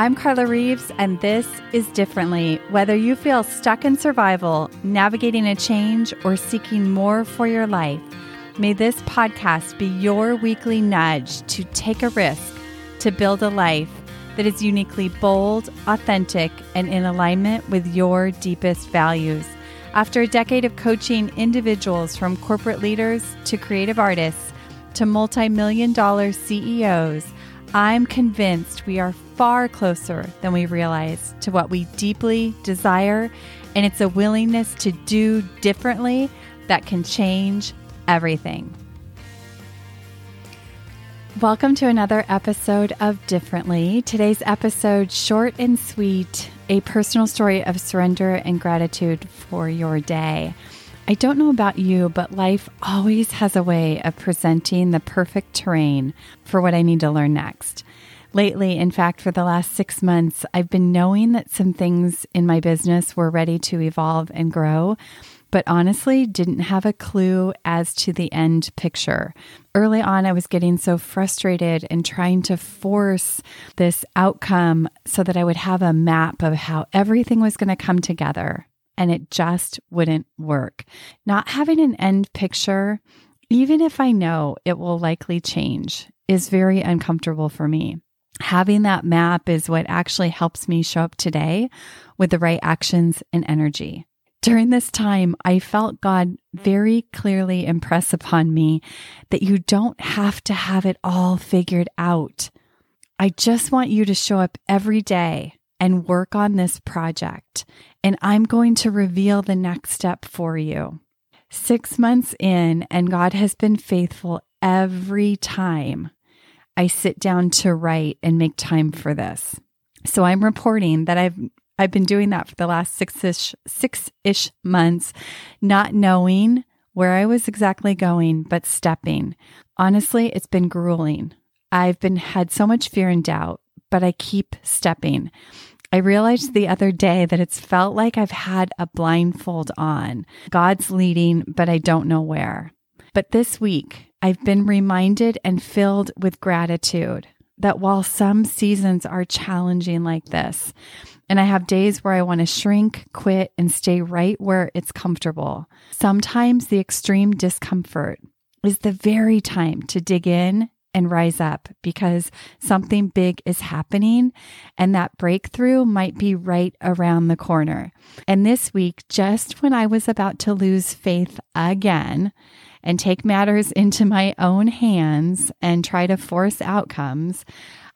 I'm Carla Reeves, and this is Differently. Whether you feel stuck in survival, navigating a change, or seeking more for your life, may this podcast be your weekly nudge to take a risk to build a life that is uniquely bold, authentic, and in alignment with your deepest values. After a decade of coaching individuals from corporate leaders to creative artists to multi million dollar CEOs, I'm convinced we are far closer than we realize to what we deeply desire, and it's a willingness to do differently that can change everything. Welcome to another episode of Differently. Today's episode, short and sweet, a personal story of surrender and gratitude for your day. I don't know about you, but life always has a way of presenting the perfect terrain for what I need to learn next. Lately, in fact, for the last six months, I've been knowing that some things in my business were ready to evolve and grow, but honestly didn't have a clue as to the end picture. Early on, I was getting so frustrated and trying to force this outcome so that I would have a map of how everything was going to come together and it just wouldn't work. Not having an end picture, even if I know it will likely change, is very uncomfortable for me. Having that map is what actually helps me show up today with the right actions and energy. During this time, I felt God very clearly impress upon me that you don't have to have it all figured out. I just want you to show up every day and work on this project. And I'm going to reveal the next step for you. Six months in, and God has been faithful every time I sit down to write and make time for this. So I'm reporting that I've I've been doing that for the last six-ish six-ish months, not knowing where I was exactly going, but stepping. Honestly, it's been grueling. I've been had so much fear and doubt, but I keep stepping. I realized the other day that it's felt like I've had a blindfold on. God's leading, but I don't know where. But this week, I've been reminded and filled with gratitude that while some seasons are challenging like this, and I have days where I want to shrink, quit, and stay right where it's comfortable, sometimes the extreme discomfort is the very time to dig in and rise up because something big is happening and that breakthrough might be right around the corner. And this week, just when I was about to lose faith again and take matters into my own hands and try to force outcomes,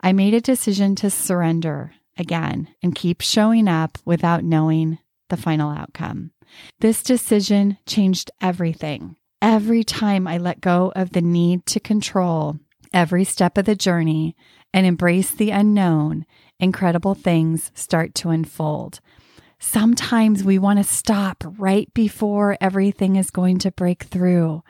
I made a decision to surrender again and keep showing up without knowing the final outcome. This decision changed everything. Every time I let go of the need to control every step of the journey and embrace the unknown, incredible things start to unfold. Sometimes we want to stop right before everything is going to break through.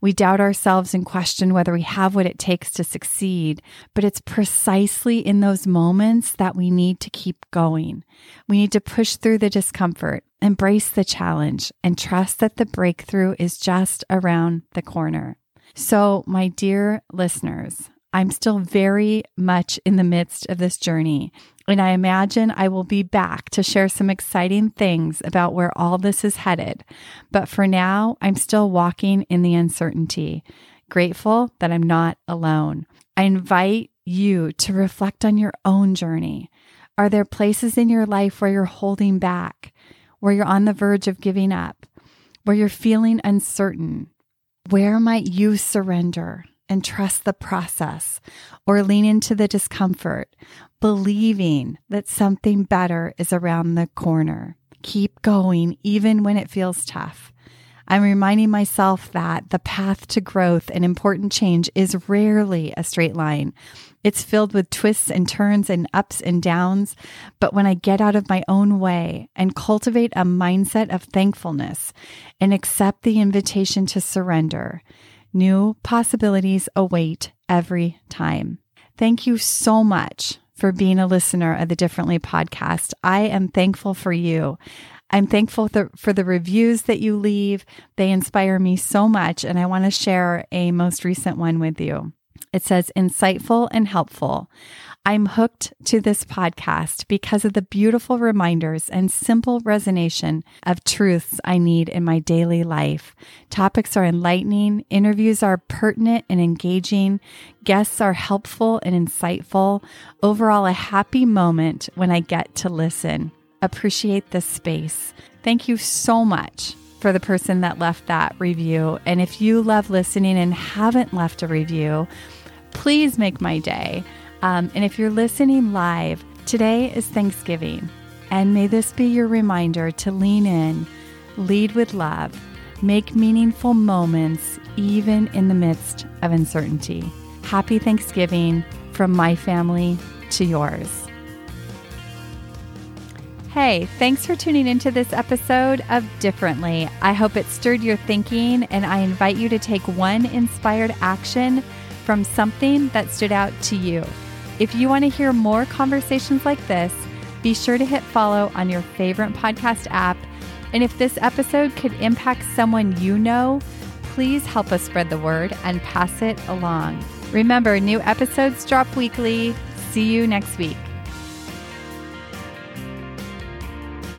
We doubt ourselves and question whether we have what it takes to succeed, but it's precisely in those moments that we need to keep going. We need to push through the discomfort, embrace the challenge, and trust that the breakthrough is just around the corner. So, my dear listeners, I'm still very much in the midst of this journey, and I imagine I will be back to share some exciting things about where all this is headed. But for now, I'm still walking in the uncertainty, grateful that I'm not alone. I invite you to reflect on your own journey. Are there places in your life where you're holding back, where you're on the verge of giving up, where you're feeling uncertain? Where might you surrender and trust the process or lean into the discomfort, believing that something better is around the corner? Keep going even when it feels tough. I'm reminding myself that the path to growth and important change is rarely a straight line. It's filled with twists and turns and ups and downs. But when I get out of my own way and cultivate a mindset of thankfulness and accept the invitation to surrender, new possibilities await every time. Thank you so much for being a listener of the Differently podcast. I am thankful for you. I'm thankful for the reviews that you leave. They inspire me so much, and I want to share a most recent one with you. It says insightful and helpful. I'm hooked to this podcast because of the beautiful reminders and simple resonation of truths I need in my daily life. Topics are enlightening, interviews are pertinent and engaging, guests are helpful and insightful. Overall, a happy moment when I get to listen. Appreciate this space. Thank you so much for the person that left that review. And if you love listening and haven't left a review, please make my day. Um, and if you're listening live, today is Thanksgiving. And may this be your reminder to lean in, lead with love, make meaningful moments even in the midst of uncertainty. Happy Thanksgiving from my family to yours. Hey, thanks for tuning into this episode of Differently. I hope it stirred your thinking, and I invite you to take one inspired action from something that stood out to you. If you want to hear more conversations like this, be sure to hit follow on your favorite podcast app. And if this episode could impact someone you know, please help us spread the word and pass it along. Remember, new episodes drop weekly. See you next week.